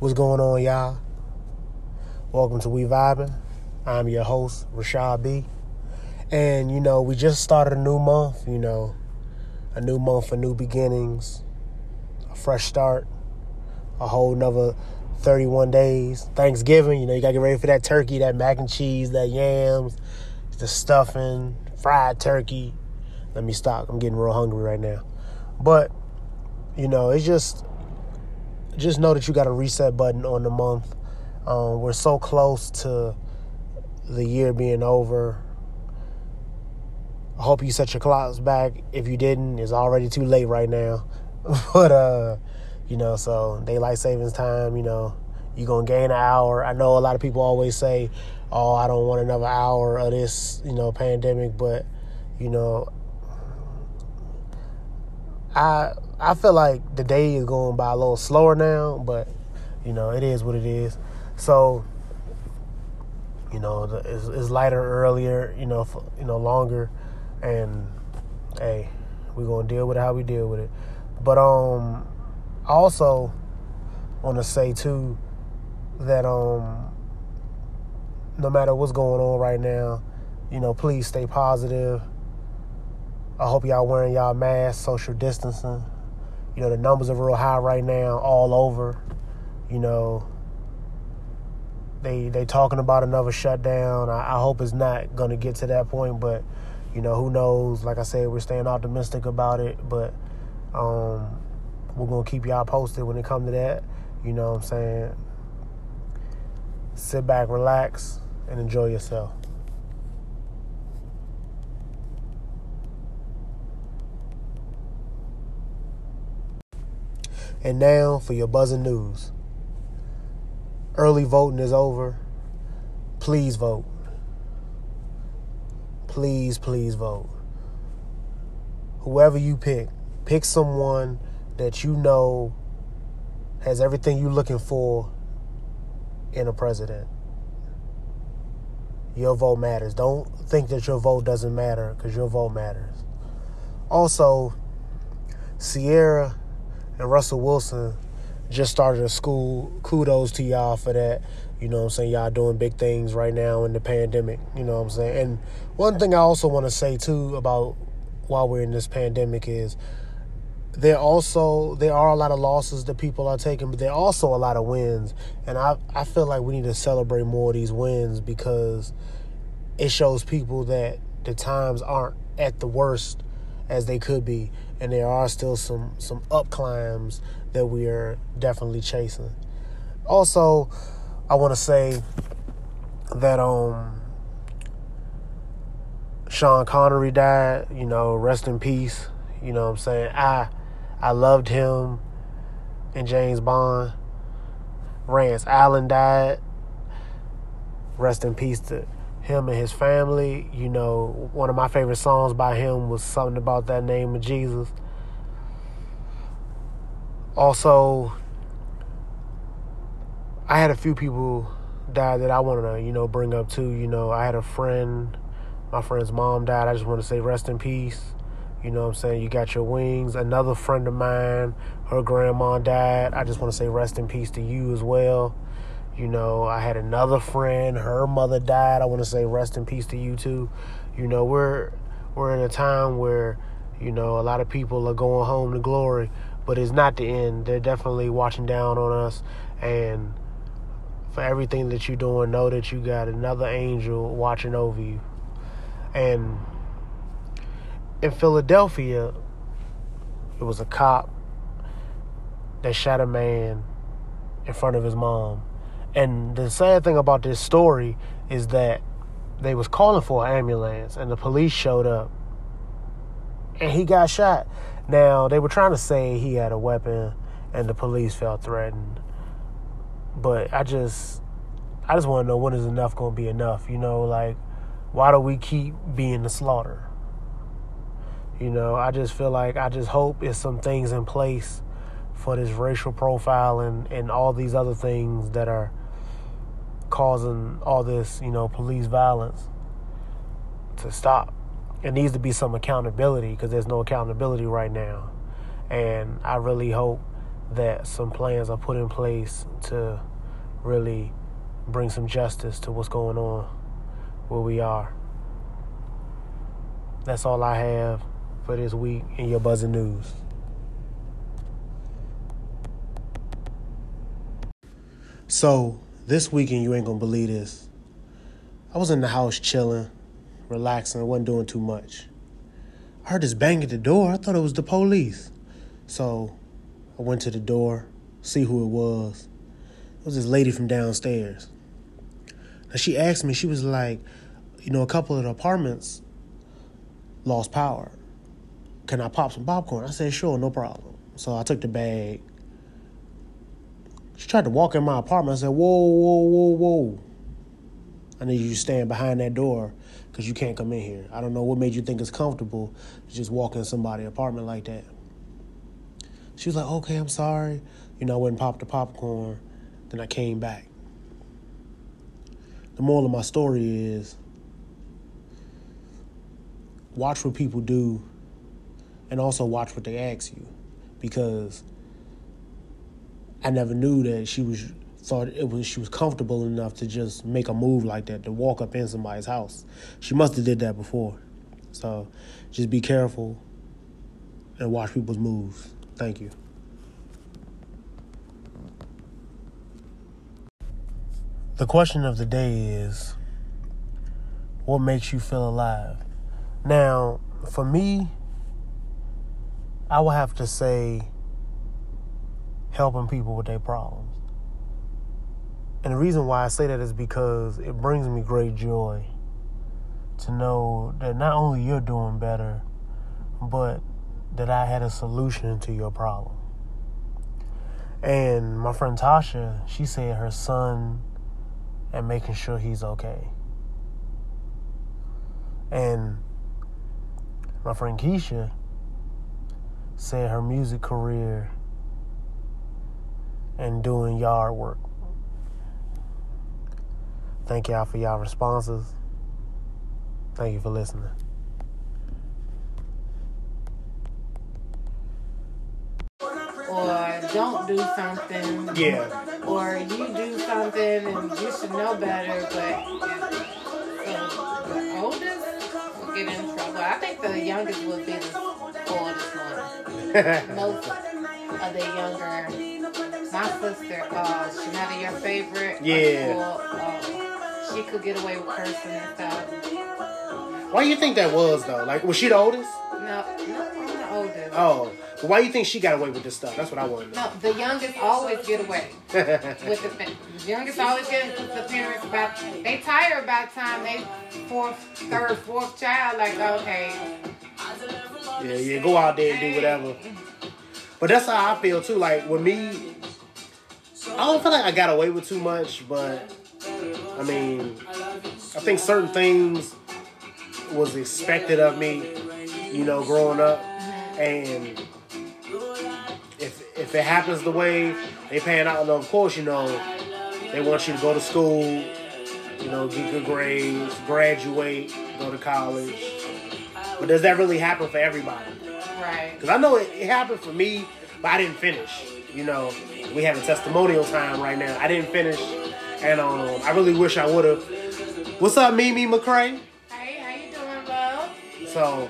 What's going on, y'all? Welcome to We Vibing. I'm your host, Rashad B. And, you know, we just started a new month, you know, a new month for new beginnings, a fresh start, a whole nother 31 days. Thanksgiving, you know, you got to get ready for that turkey, that mac and cheese, that yams, the stuffing, fried turkey. Let me stop. I'm getting real hungry right now. But, you know, it's just just know that you got a reset button on the month. Um, we're so close to the year being over. I hope you set your clocks back. If you didn't, it's already too late right now. but uh, you know, so daylight savings time, you know, you're gonna gain an hour. I know a lot of people always say, Oh, I don't want another hour of this, you know, pandemic, but you know, I I feel like the day is going by a little slower now, but you know it is what it is. So you know it's, it's, lighter earlier, you know, for, you know longer, and hey, we're gonna deal with it how we deal with it. But um, also want to say too that um, no matter what's going on right now, you know, please stay positive I hope y'all wearing y'all masks, social distancing. You know, the numbers are real high right now, all over. You know, they they talking about another shutdown. I, I hope it's not gonna get to that point, but you know, who knows? Like I said, we're staying optimistic about it, but um, we're gonna keep y'all posted when it comes to that. You know what I'm saying? Sit back, relax, and enjoy yourself. And now for your buzzing news. Early voting is over. Please vote. Please, please vote. Whoever you pick, pick someone that you know has everything you're looking for in a president. Your vote matters. Don't think that your vote doesn't matter because your vote matters. Also, Ciara and Russell Wilson just started a school. Kudos to y'all for that. You know what I'm saying? Y'all doing big things right now in the pandemic. You know what I'm saying? And one thing I also want to say too about while we're in this pandemic is there also there are a lot of losses that people are taking, but there are also a lot of wins. And I I feel like we need to celebrate more of these wins because it shows people that the times aren't at the worst as they could be and there are still some some up climbs that we are definitely chasing. Also, I want to say that um Sean Connery died, you know, rest in peace. You know what I'm saying? I I loved him and James Bond. Rance Allen died. Rest in peace to him and his family. You know, one of my favorite songs by him was something about that name of Jesus. Also, I had a few people die that I want to, you know, bring up too. You know, I had a friend, my friend's mom died. I just want to say rest in peace. You know what I'm saying? You got your wings. Another friend of mine, her grandma died. I just want to say rest in peace to you as well. You know, I had another friend, her mother died. I want to say rest in peace to you too. You know, we're we're in a time where, you know, a lot of people are going home to glory, but it's not the end. They're definitely watching down on us and for everything that you're doing, know that you got another angel watching over you. And in Philadelphia, it was a cop that shot a man in front of his mom and the sad thing about this story is that they was calling for an ambulance and the police showed up and he got shot. Now, they were trying to say he had a weapon and the police felt threatened. But I just I just want to know when is enough going to be enough, you know, like why do we keep being the slaughter? You know, I just feel like I just hope it's some things in place for this racial profiling and all these other things that are causing all this, you know, police violence to stop. It needs to be some accountability because there's no accountability right now. And I really hope that some plans are put in place to really bring some justice to what's going on where we are. That's all I have for this week in your buzzing news. So, this weekend, you ain't gonna believe this. I was in the house chilling, relaxing, I wasn't doing too much. I heard this bang at the door. I thought it was the police. So, I went to the door, see who it was. It was this lady from downstairs. She asked me, she was like, you know, a couple of the apartments lost power. Can I pop some popcorn? I said, sure, no problem. So I took the bag. She tried to walk in my apartment. I said, whoa, whoa, whoa, whoa. I need you to stand behind that door because you can't come in here. I don't know what made you think it's comfortable to just walk in somebody's apartment like that. She was like, okay, I'm sorry. You know, I went and popped the popcorn. Then I came back. The moral of my story is watch what people do and also watch what they ask you because I never knew that she was thought it was she was comfortable enough to just make a move like that to walk up in somebody's house. She must have did that before. So just be careful and watch people's moves. Thank you. The question of the day is what makes you feel alive? Now, for me, I would have to say helping people with their problems. And the reason why I say that is because it brings me great joy to know that not only you're doing better, but that I had a solution to your problem. And my friend Tasha, she said her son and making sure he's okay. And my friend Keisha said her music career and doing yard work. Thank y'all for y'all responses. Thank you for listening. Or don't do something. Yeah. Or you do something and you should know better, but so the oldest will get in trouble. I think the youngest would be the oldest one. Most of the younger. My sister, uh, Shanetta, your favorite. Yeah. Uh, she could get away with cursing and stuff. Why do you think that was though? Like, was she the oldest? No, no, I'm the oldest. Oh, but why do you think she got away with this stuff? That's what I want to know. No, the youngest always get away with the, fa- the youngest always get with the parents about they tired about time they fourth, third, fourth child. Like okay, Yeah, yeah, go out there and do whatever. But that's how I feel too. Like with me, I don't feel like I got away with too much, but I mean, I think certain things was expected of me, you know, growing up, and if if it happens the way they pan out, of course, you know, they want you to go to school, you know, get good grades, graduate, go to college. But does that really happen for everybody? right? Because I know it, it happened for me, but I didn't finish. You know, we having testimonial time right now. I didn't finish, and um, I really wish I would have. What's up, Mimi McCray? Hey, how you doing, love? So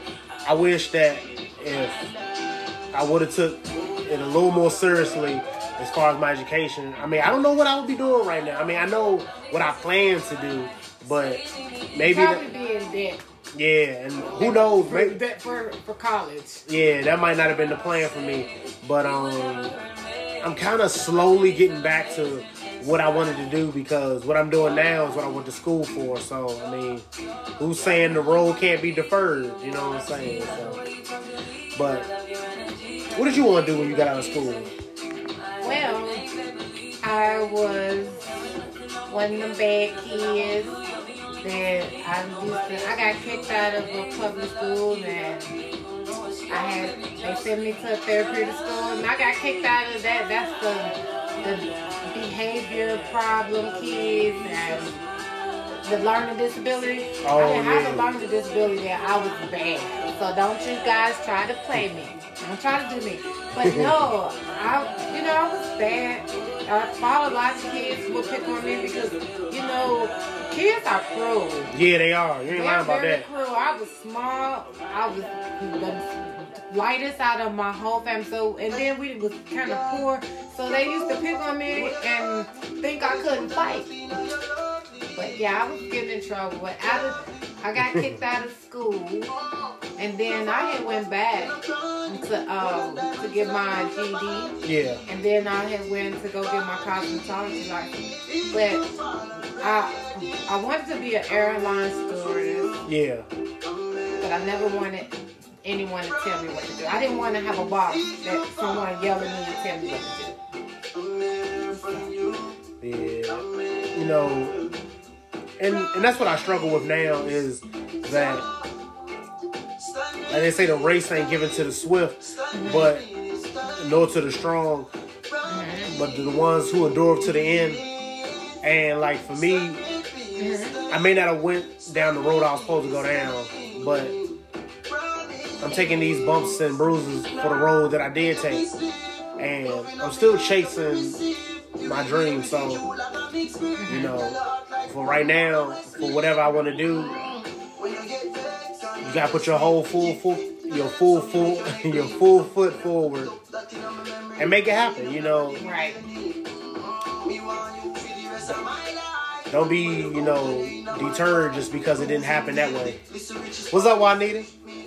I wish that if I would have took it a little more seriously as far as my education. I mean, I don't know what I would be doing right now. I mean, I know what I plan to do, but maybe Probably that, be in debt. yeah, and who knows? For, Maybe, debt for for college. yeah, that might not have been the plan for me, but um, I'm kind of slowly getting back to what I wanted to do because what I'm doing now is what I went to school for. So I mean, who's saying the road can't be deferred? You know what I'm saying? So, but what did you want to do when you got out of school? Well, I was one of the bad kids that I used to. I got kicked out of a public school and I had they sent me to a therapeutic school and I got kicked out of that. That's the the behavior problem kids and the learning disability. Oh, I didn't have a learning disability that I was bad. So don't you guys try to play me. Don't try to do me. But no, I, you know, I was bad. I follow a lot of kids will pick on me because, you know, kids are cruel. Yeah, they are. You ain't lying about very that. cruel. I was small. I was lightest out of my whole family. So, and then we was kind of poor. So they used to pick on me and think I couldn't fight. But yeah, I was getting in trouble. But out of, I got kicked out of school, and then I had went back to um to get my GED. Yeah. And then I had went to go get my cosmetology license. But I I wanted to be an airline stewardess, Yeah. but I never wanted anyone to tell me what to do. I didn't want to have a boss that someone yelling at me to tell me what to do. Yeah. You know, and and that's what I struggle with now is that like they say the race ain't given to the swift, but nor to the strong, but to the ones who endure to the end. And like for me, I may not have went down the road I was supposed to go down, but I'm taking these bumps and bruises for the road that I did take, and I'm still chasing my dream. So, you know, for right now, for whatever I want to do, you gotta put your whole full full your full full your full foot forward and make it happen. You know, Right. don't be you know deterred just because it didn't happen that way. What's up, Juanita?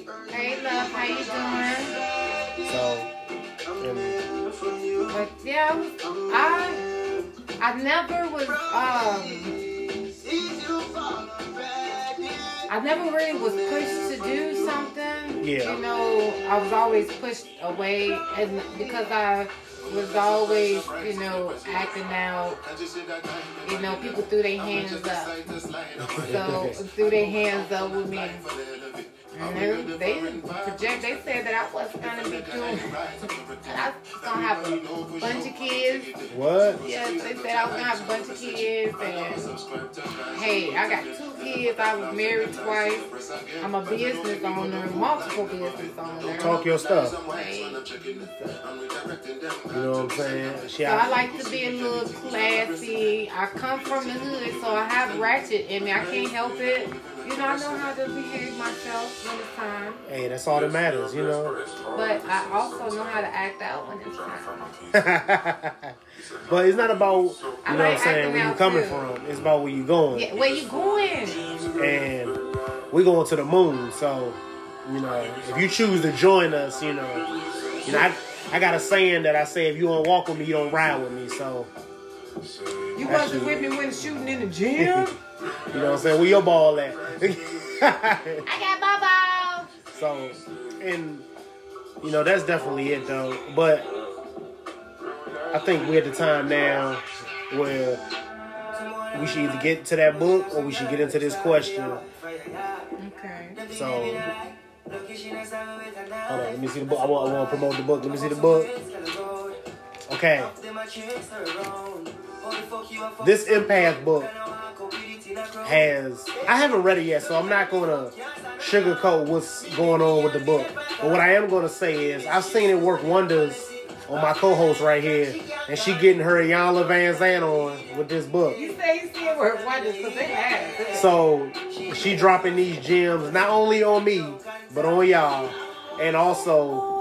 Hey, love, how you doing? So, and But yeah, I I never was um I never really was pushed to do something. Yeah. You know, I was always pushed away, and because I was always, you know, acting out. You know, people threw their hands up. So threw their hands up with me. And they, they project. They said that I wasn't gonna be doing. I was gonna have a bunch of kids. what? Yes, they said I was gonna have a bunch of kids, and hey, I got two kids. I was married twice. I'm a business owner, multiple business owners. Talk your stuff. Hey. You know what I'm saying? She So I like to be a little classy. I come from the hood, so I have ratchet in me. I can't help it. You know, I know how to behave myself when it's time, Hey, that's all that matters, you know. but I also know how to act out when it's time. but it's not about you I know what I'm saying where you coming too. from. It's about where you going. Yeah, where you going? And we going to the moon. So, you know, if you choose to join us, you know, you know, I I got a saying that I say if you don't walk with me, you don't ride with me. So, You wasn't with me when shooting in the gym. you know what I'm saying? Where your ball at? I got ball. So, and you know that's definitely it though. But I think we're at the time now where we should either get to that book or we should get into this question. Okay. So, hold on, let me see the book. I want, I want to promote the book. Let me see the book. Okay, this empath book has I haven't read it yet, so I'm not gonna sugarcoat what's going on with the book. But what I am gonna say is I've seen it work wonders on my co-host right here, and she getting her Iyanla Van Zandt on with this book. You say you see it where wonders because they have. So she dropping these gems not only on me, but on y'all, and also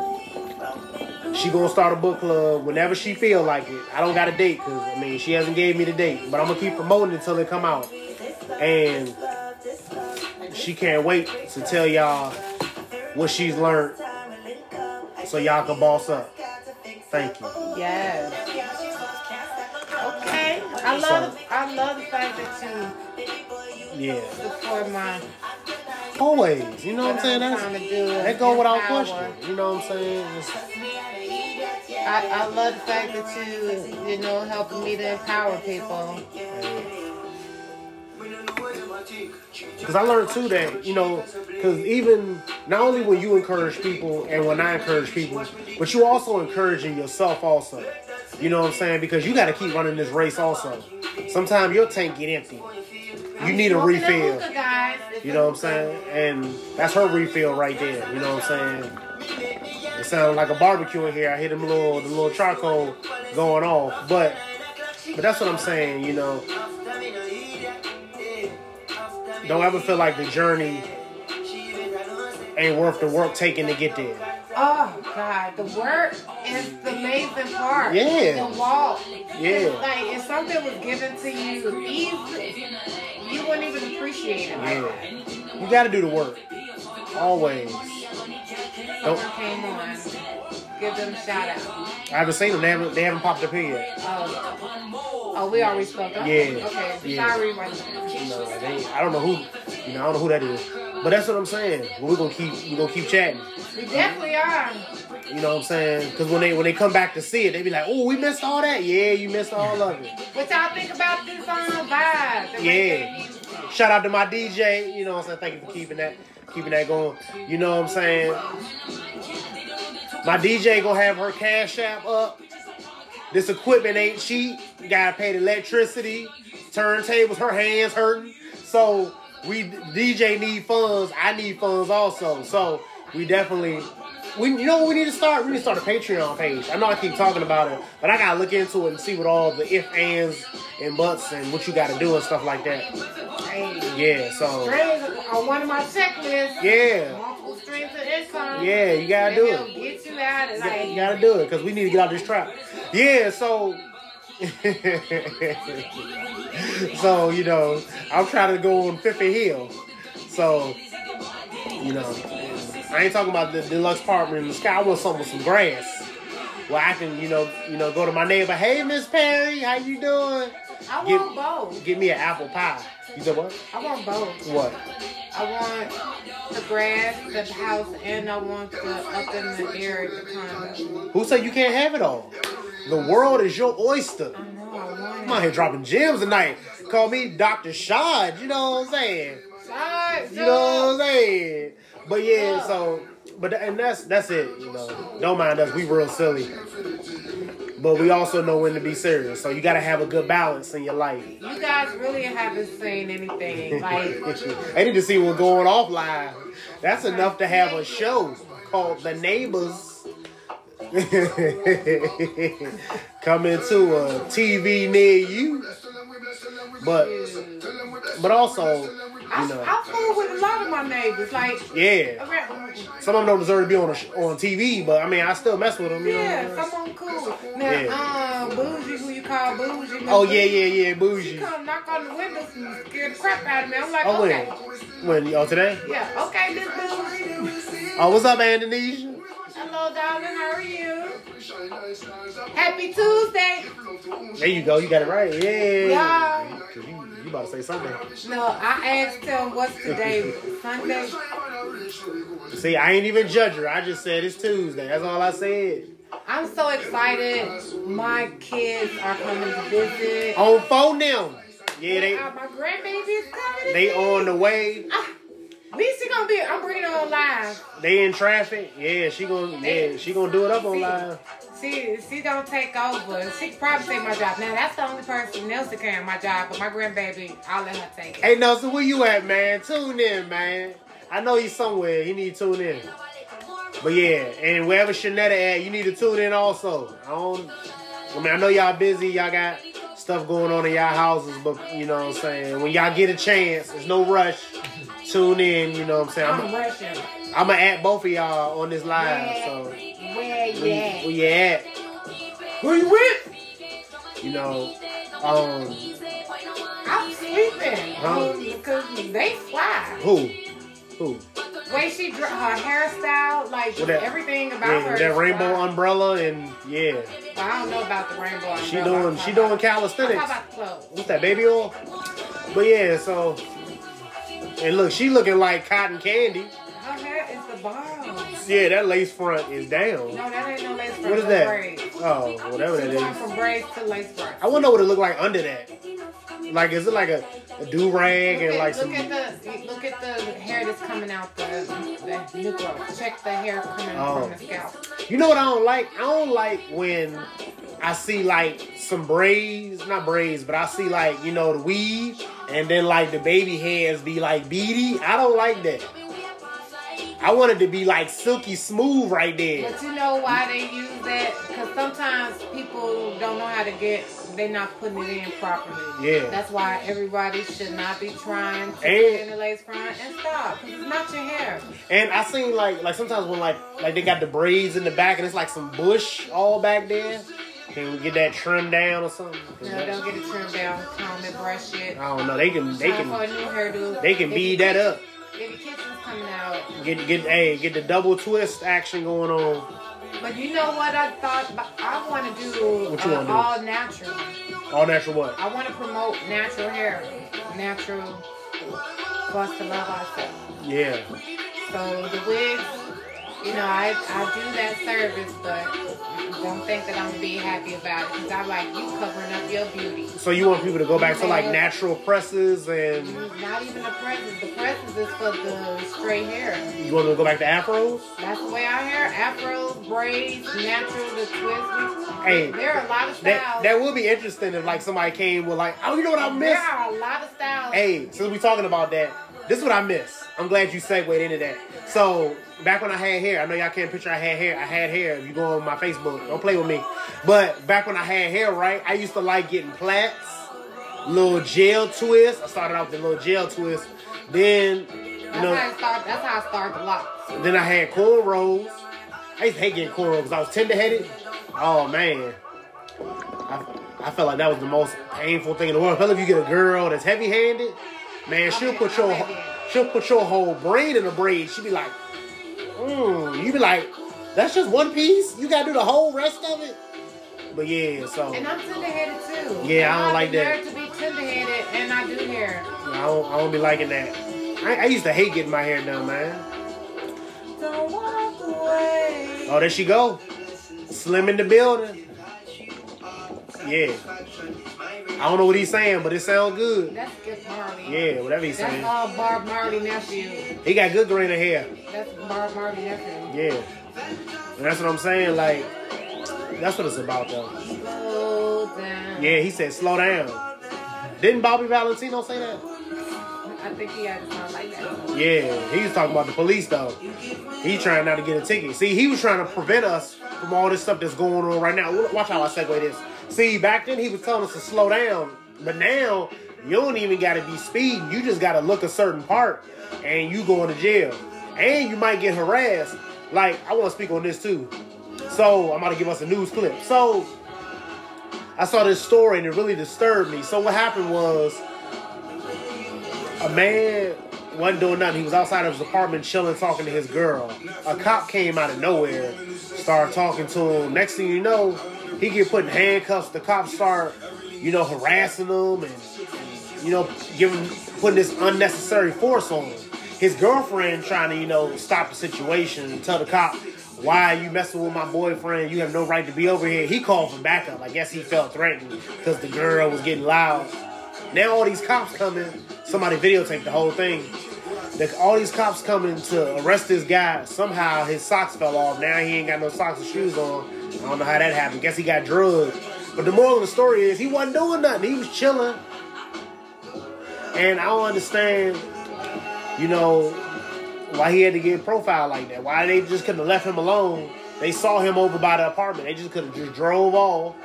she gonna start a book club whenever she feel like it. I don't got a date because I mean she hasn't gave me the date, but I'm gonna keep promoting it until it come out. And she can't wait to tell y'all what she's learned, so y'all can boss up. Thank you. Yes. Okay. I love I love the fact that you Yeah, support my always. You know what I'm saying? That's, trying to do. that go without question. You know what I'm saying? It's- I, I love the fact that you you know helping me to empower people. Because I learned too that, you know, because even not only when you encourage people and when I encourage people, but you also encouraging yourself also. You know what I'm saying? Because you got to keep running this race also. Sometimes your tank get empty. You need a refill. You know what I'm saying? And that's her refill right there. You know what I'm saying? Sounded like a barbecue in here. I hear them little the little charcoal going off. But but that's what I'm saying, you know. Don't ever feel like the journey ain't worth the work taken to get there. Oh God, the work is the amazing part. Yeah. The walk. Yeah. Like if something was given to you easy, you wouldn't even appreciate it. Yeah. You gotta do the work. Always. Came on. Give them a shout out. I haven't seen them. They haven't, they haven't popped up here yet. Oh, oh we already spoke up. Yeah. Okay. Yeah. Sorry, my they, I don't know who. You know, I don't know who that is. But that's what I'm saying. We're gonna keep we're gonna keep chatting. We definitely are. You know what I'm saying? Because when they when they come back to see it, they be like, "Oh, we missed all that." Yeah, you missed all of it. What y'all think about this um vibe? Yeah. Shout out to my DJ. You know what I'm saying? Thank you for keeping that keeping that going. You know what I'm saying? My DJ gonna have her cash app up. This equipment ain't cheap. You gotta pay the electricity, turntables. Her hands hurting. So we DJ need funds. I need funds also. So we definitely. We, you know what we need to start? We need to start a Patreon page. I know I keep talking about it, but I gotta look into it and see what all the if, ands, and buts and what you gotta do and stuff like that. Hey. Yeah, so on one of my checklists. yeah, Multiple streams of income. yeah, you gotta do it. Get you out of gotta- you gotta do it because we need to get out of this trap. Yeah, so. so you know, I'm trying to go on Fifth Hill. So you know, I ain't talking about the deluxe apartment in the sky. I want something with some grass. Where I can, you know, you know, go to my neighbor. Hey, Miss Perry, how you doing? I Give- want both. Give me an apple pie. You said what? I want both. What? I want the grass, the house, and I want the up in the air, the condo. Who said you can't have it all? The world is your oyster. I know I I'm out here dropping gems tonight. Call me Dr. Shad, you know what I'm saying? Shut You know what I'm saying? But yeah, so but and that's that's it, you know. Don't mind us, we real silly. But we also know when to be serious. So you gotta have a good balance in your life. You guys really haven't seen anything. Like, I need to see what's going off live. That's enough to have a show called The Neighbors. Coming to a TV near you. But but also, I, know, I fool with a lot of my neighbors. Like, yeah. around, Some of them don't deserve to be on a, on TV, but I mean, I still mess with them. You yeah, know? some of them cool. Now, um, Bougie, who you call Bougie. Oh yeah, Bougie, yeah, yeah, She bougie. come knock on the windows and scare the crap out of me. I'm like, Oh okay. when? When? Oh today? Yeah, okay, Miss Bougie. Oh, what's up, Indonesia? Hello, darling. How are you? Happy Tuesday. There you go. You got it right. Yeah. Yeah. You, about to say something? No, I asked him what's today, Sunday. See, I ain't even judge her. I just said it's Tuesday. That's all I said. I'm so excited. My kids are coming to visit. On phone them. Yeah, they Uh, my grandbaby is coming. they on the way. At least she gonna be. I'm bringing her on live. They in traffic. Yeah, she gonna yeah she gonna do it up on live. She she don't take over. She probably take my job. Now that's the only person else that can have my job. But my grandbaby, I'll let her take it. Hey Nelson, where you at, man? Tune in, man. I know he's somewhere. He need to tune in. But yeah, and wherever Shanetta at, you need to tune in also. I don't. I mean, I know y'all busy. Y'all got stuff going on in y'all houses, but you know what I'm saying. When y'all get a chance, there's no rush. Tune in. You know what I'm saying. I'm I'm, rushing. I'm gonna at both of y'all on this live. Where, So where you at? where you at? Who you with? You know. Um. I'm sleeping. Huh? Because they fly. Who? Who? Way she dr- her hairstyle, like that- everything about Yeah, her. That rainbow fly. umbrella and yeah, Well, I don't know about the rainbow. umbrella. she doing she doing calisthenics. talking about the clothes. What's that, baby oil? But yeah, so and look, she looking like cotton candy. Her hair is the bomb. Yeah, that lace front is down. No, that ain't no lace front. What is that? Braids. Oh, whatever that is. from braids to lace front. I wanna know what it looked like under that. Like, is it like a, a do rag and like look some? at the look at the hair that's coming out the the new growth. Check the hair coming Oh. from the scalp. Oh. You know what I don't like? I don't like when I see like some braids, not braids, but I see like you know the weave, and then like the baby hairs be like beady. I don't like that. I wanted to be like silky smooth right there. But you know why they use that? Because sometimes people don't know how to get, they're not putting it in properly. Yeah. That's why everybody should not be trying to And- get in the lace front and stop. Because it's not your hair. And I seen like like sometimes when like like they got the braids in the back and it's like some bush all back there. Can we get that trimmed down or something? No, don't get it trimmed down, comb it, brush it. I don't know. They can they Time for a can new hairdo. they can bead that up. Your kitchen's coming out. Get get hey get the double twist action going on. But you know what I thought? I want to do, What you uh, wanna do? all natural. All natural what? I want to promote natural hair, natural for us to love ourselves. Yeah. So the wigs, you know, I, I do that service, but don't think that I'm gonna be happy about it because I like you covering up your beauty. So you want people to go back to like natural presses and Not even the presses. The presses is for the straight hair. you want them to go back to afros? That's the way I hair. Afros, braids, natural, the twist. Hey, there are a lot of That styles. that would be interesting if like somebody came with like, oh, you know what I there miss? are a lot of styles. Hey, since we talking about that, this is what I miss. I'm glad you segued into that. So back when I had hair, I know y'all can't picture I had hair. I had hair. If you go on my Facebook, don't play with me. But back when I had hair, right, I used to like getting plaits, little gel twists. I started off with little gel twist. Then, you That's know, how I start. That's how I start the locks. then I had cornrows. I used to hate getting cornrows because I was tender headed. Oh man. I, I felt like that was the most painful thing in the world. Especially if you get a girl that's heavy handed, man, she'll put your she'll put your whole brain in a braid. She'd be like, mm. You be like, that's just one piece? You gotta do the whole rest of it? But yeah, so And I'm tender headed too. Yeah, I don't like that. to be tender headed, and I do hair. I don't I don't be liking that. I, I used to hate getting my hair done, man. Don't walk away. Oh, there she go. Slim in the building. Yeah. I don't know what he's saying, but it sounds good. That's Skip Marley. Yeah, whatever he's That's saying. all Bob Marley nephew. He got good grain of hair. That's Bob Marley nephew. Yeah. And that's what I'm saying. Like, that's what it's about, though. Slow down. Yeah, he said slow down. Didn't Bobby Valentino say that? I think he had sound like that. Yeah, he was talking about the police, though. He trying not to get a ticket. See, he was trying to prevent us from all this stuff that's going on right now. Watch how I segue this. See, back then he was telling us to slow down, but now you don't even got to be speeding. You just got to look a certain part, and you going to jail, and you might get harassed. Like I want to speak on this too. So I'm about to give us a news clip. So I saw this story and it really disturbed me. So what happened was a man wasn't doing nothing. He was outside of his apartment chilling, talking to his girl. A cop came out of nowhere, started talking to him. Next thing you know, he get put in handcuffs. The cops start, you know, harassing him and you know, giving putting this unnecessary force on him. His girlfriend trying to, you know, stop the situation and tell the cop, why are you messing with my boyfriend? You have no right to be over here. He called for backup. I guess he felt threatened because the girl was getting loud. Now all these cops coming. Somebody videotaped the whole thing. All these cops coming to arrest this guy. Somehow his socks fell off. Now he ain't got no socks or shoes on. I don't know how that happened. Guess he got drugged. But the moral of the story is he wasn't doing nothing. He was chilling. And I don't understand, you know, why he had to get profiled like that. Why they just couldn't have left him alone. They saw him over by the apartment. They just could have just drove off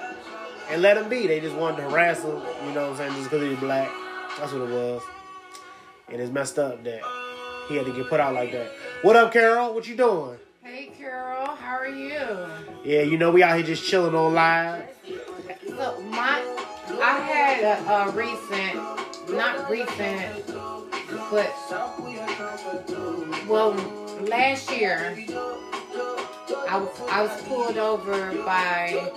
and let him be. They just wanted to harass him, you know what I'm saying, just because he was black. That's what it was. And it's messed up that he had to get put out like that. What up, Carol? What you doing? Hey, Carol, how are you? Yeah, you know, we out here just chilling on live. So my, I had a, a recent, not recent, but well, last year I was I was pulled over by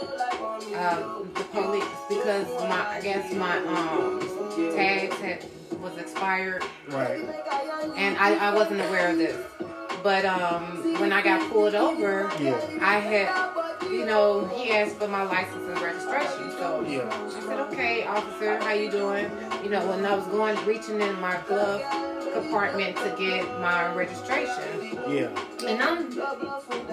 um, the police because my I guess my um tags had was expired Right. and I, I wasn't aware of this. But um, when I got pulled over, Yeah. I had, you know, he asked for my license and registration. So Yeah. I said, okay, officer, how you doing? You know, when I was going, reaching in my glove compartment to get my registration. Yeah. And I'm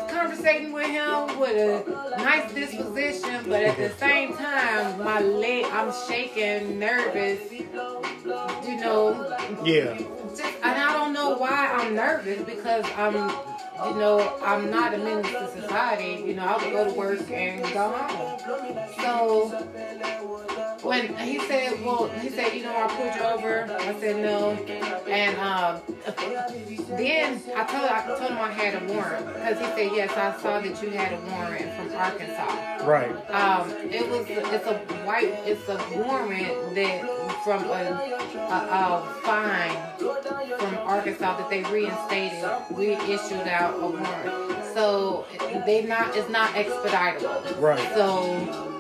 conversating with him with a nice disposition, but at the same time, my leg, I'm shaking, nervous, you know. Yeah. And I don't know why I'm nervous because I'm, you know, I'm not a menace to society. You know, I would go to work and go home. So when he said, well, he said, you know, I pulled you over. I said no, and uh, then I told I told him I had a warrant because he said yes, I saw that you had a warrant from Arkansas. Right. Um, it was it's a white it's a warrant that from a, a, a fine from Arkansas that they reinstated, we issued out a warrant. So they not it's not expeditable. Right. So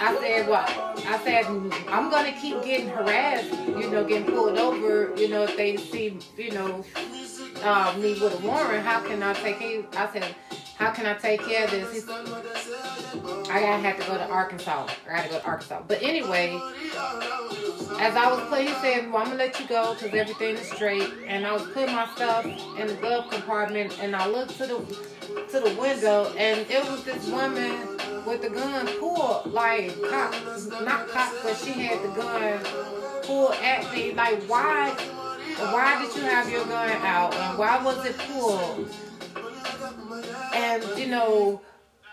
I said, well, I said, I'm to keep getting harassed, you know, getting pulled over, you know, if they see, you know, uh, me with a warrant, how can I take care? I said, how can I take care of this? I gotta have to go to Arkansas. I gotta go to Arkansas. But anyway, as I was putting, he said, well, I'm gonna let you go because everything is straight. And I was putting my stuff in the glove compartment, and I looked to the to the window, and it was this woman with the gun pulled, like, cop, not cop, but she had the gun pulled at me. Like, why, why did you have your gun out? And why was it pulled? And, you know,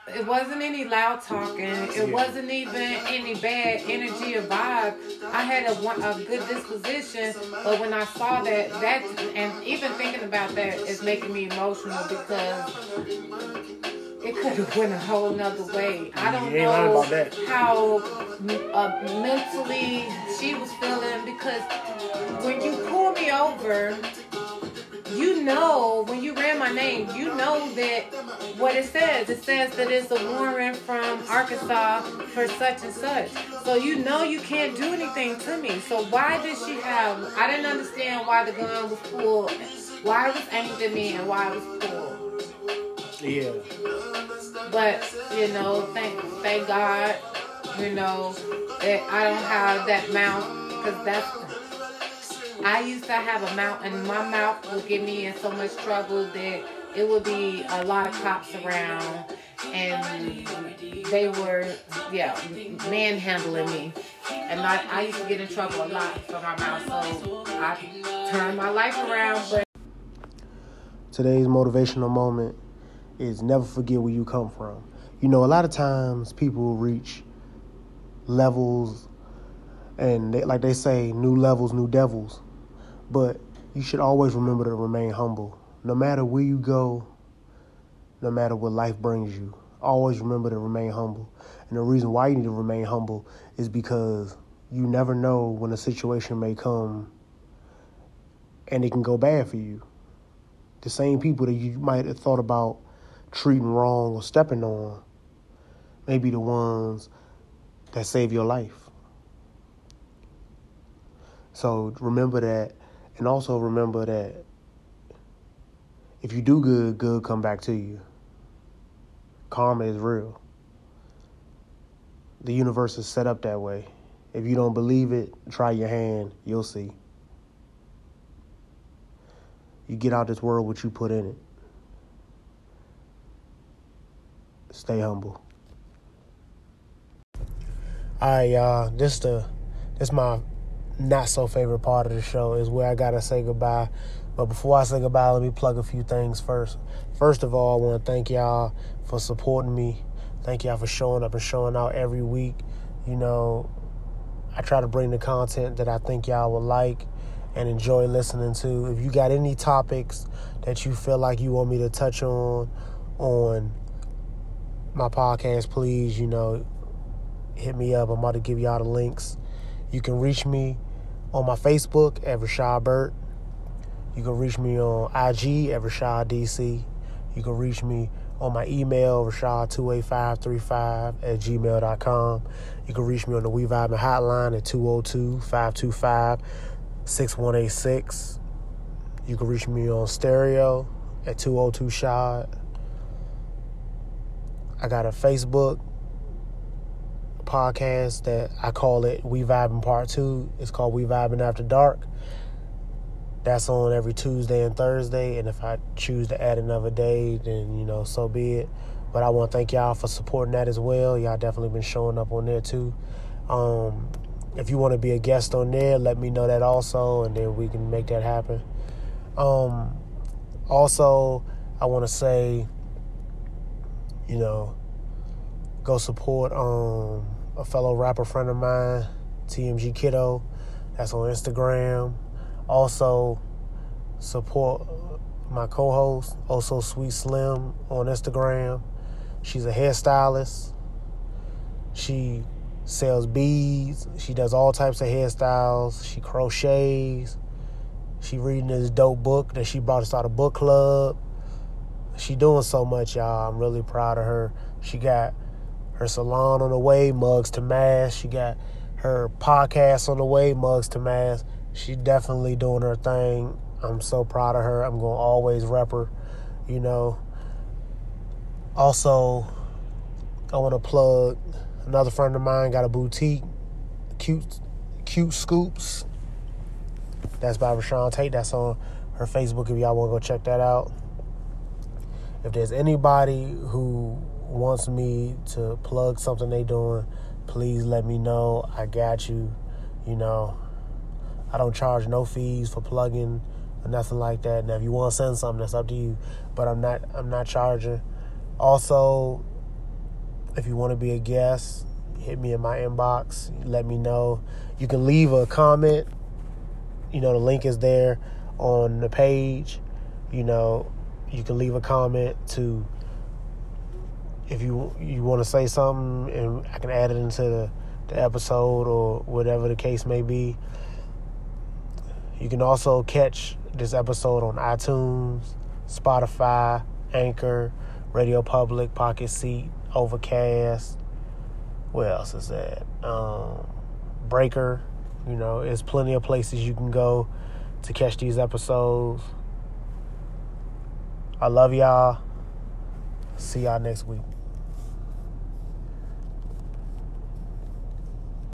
it wasn't any loud talking. It wasn't even any bad energy or vibe. I had a, a good disposition, but when I saw that, that, and even thinking about that is making me emotional because it could have went a whole nother way. I don't know how uh, mentally she was feeling because when you pull me over, you know when you ran my name, you know that what it says. It says that it's a warrant from Arkansas for such and such. So you know you can't do anything to me. So why did she have? I didn't understand why the gun was pulled, why it was aimed at me, and why it was pulled. Yeah. But you know, thank thank God, you know, that I don't have that mouth because that's. I used to have a mouth, and my mouth would get me in so much trouble that it would be a lot of cops around, and they were, yeah, manhandling me. And I, I used to get in trouble a lot for my mouth, so I turned my life around. But today's motivational moment is never forget where you come from. You know, a lot of times people reach levels and they, like they say, new levels, new devils. But you should always remember to remain humble. No matter where you go, no matter what life brings you, always remember to remain humble. And the reason why you need to remain humble is because you never know when a situation may come and it can go bad for you. The same people that you might have thought about treating wrong or stepping on may be the ones that save your life. So remember that, and also remember that if you do good, good come back to you. Karma is real. The universe is set up that way. If you don't believe it, try your hand, you'll see. You get out this world what you put in it. Stay humble. All right, y'all. This the this my not so favorite part of the show is where I gotta say goodbye. But before I say goodbye, let me plug a few things first. First of all, I want to thank y'all for supporting me. Thank y'all for showing up and showing out every week. You know, I try to bring the content that I think y'all will like and enjoy listening to. If you got any topics that you feel like you want me to touch on on my podcast, please, you know, hit me up. I'm about to give y'all the links. You can reach me on my Facebook at Rashad Burt. You can reach me on IG at Rashad DC. You can reach me on my email, Rashad28535 at gmail.com. You can reach me on the We Vibing hotline at 202 525 6186. You can reach me on stereo at 202 Shad. I got a Facebook podcast that I call it We Vibing Part 2. It's called We Vibing After Dark. That's on every Tuesday and Thursday. And if I choose to add another day, then, you know, so be it. But I want to thank y'all for supporting that as well. Y'all definitely been showing up on there too. Um, if you want to be a guest on there, let me know that also, and then we can make that happen. Um, also, I want to say, you know, go support um, a fellow rapper friend of mine, TMG Kiddo. That's on Instagram. Also, support my co-host, oh also Sweet Slim, on Instagram. She's a hairstylist. She sells beads. She does all types of hairstyles. She crochets. She reading this dope book that she brought us out a book club. She doing so much, y'all. I'm really proud of her. She got her salon on the way, mugs to mass. She got her podcast on the way, mugs to mass. She definitely doing her thing. I'm so proud of her. I'm gonna always rep her, you know. Also, I want to plug Another friend of mine got a boutique, cute, cute scoops. That's by Rashawn Tate. That's on her Facebook if y'all want to go check that out. If there's anybody who wants me to plug something they doing, please let me know. I got you. You know, I don't charge no fees for plugging or nothing like that. Now, if you want to send something, that's up to you. But I'm not. I'm not charging. Also, if you want to be a guest, hit me in my inbox. Let me know. You can leave a comment. You know, the link is there on the page. You know, you can leave a comment to if you you want to say something and I can add it into the, the episode or whatever the case may be. You can also catch this episode on iTunes, Spotify, Anchor, Radio Public, Pocket Casts, Overcast. What else is that? Um, Breaker. You know, there's plenty of places you can go to catch these episodes. I love y'all. See y'all next week.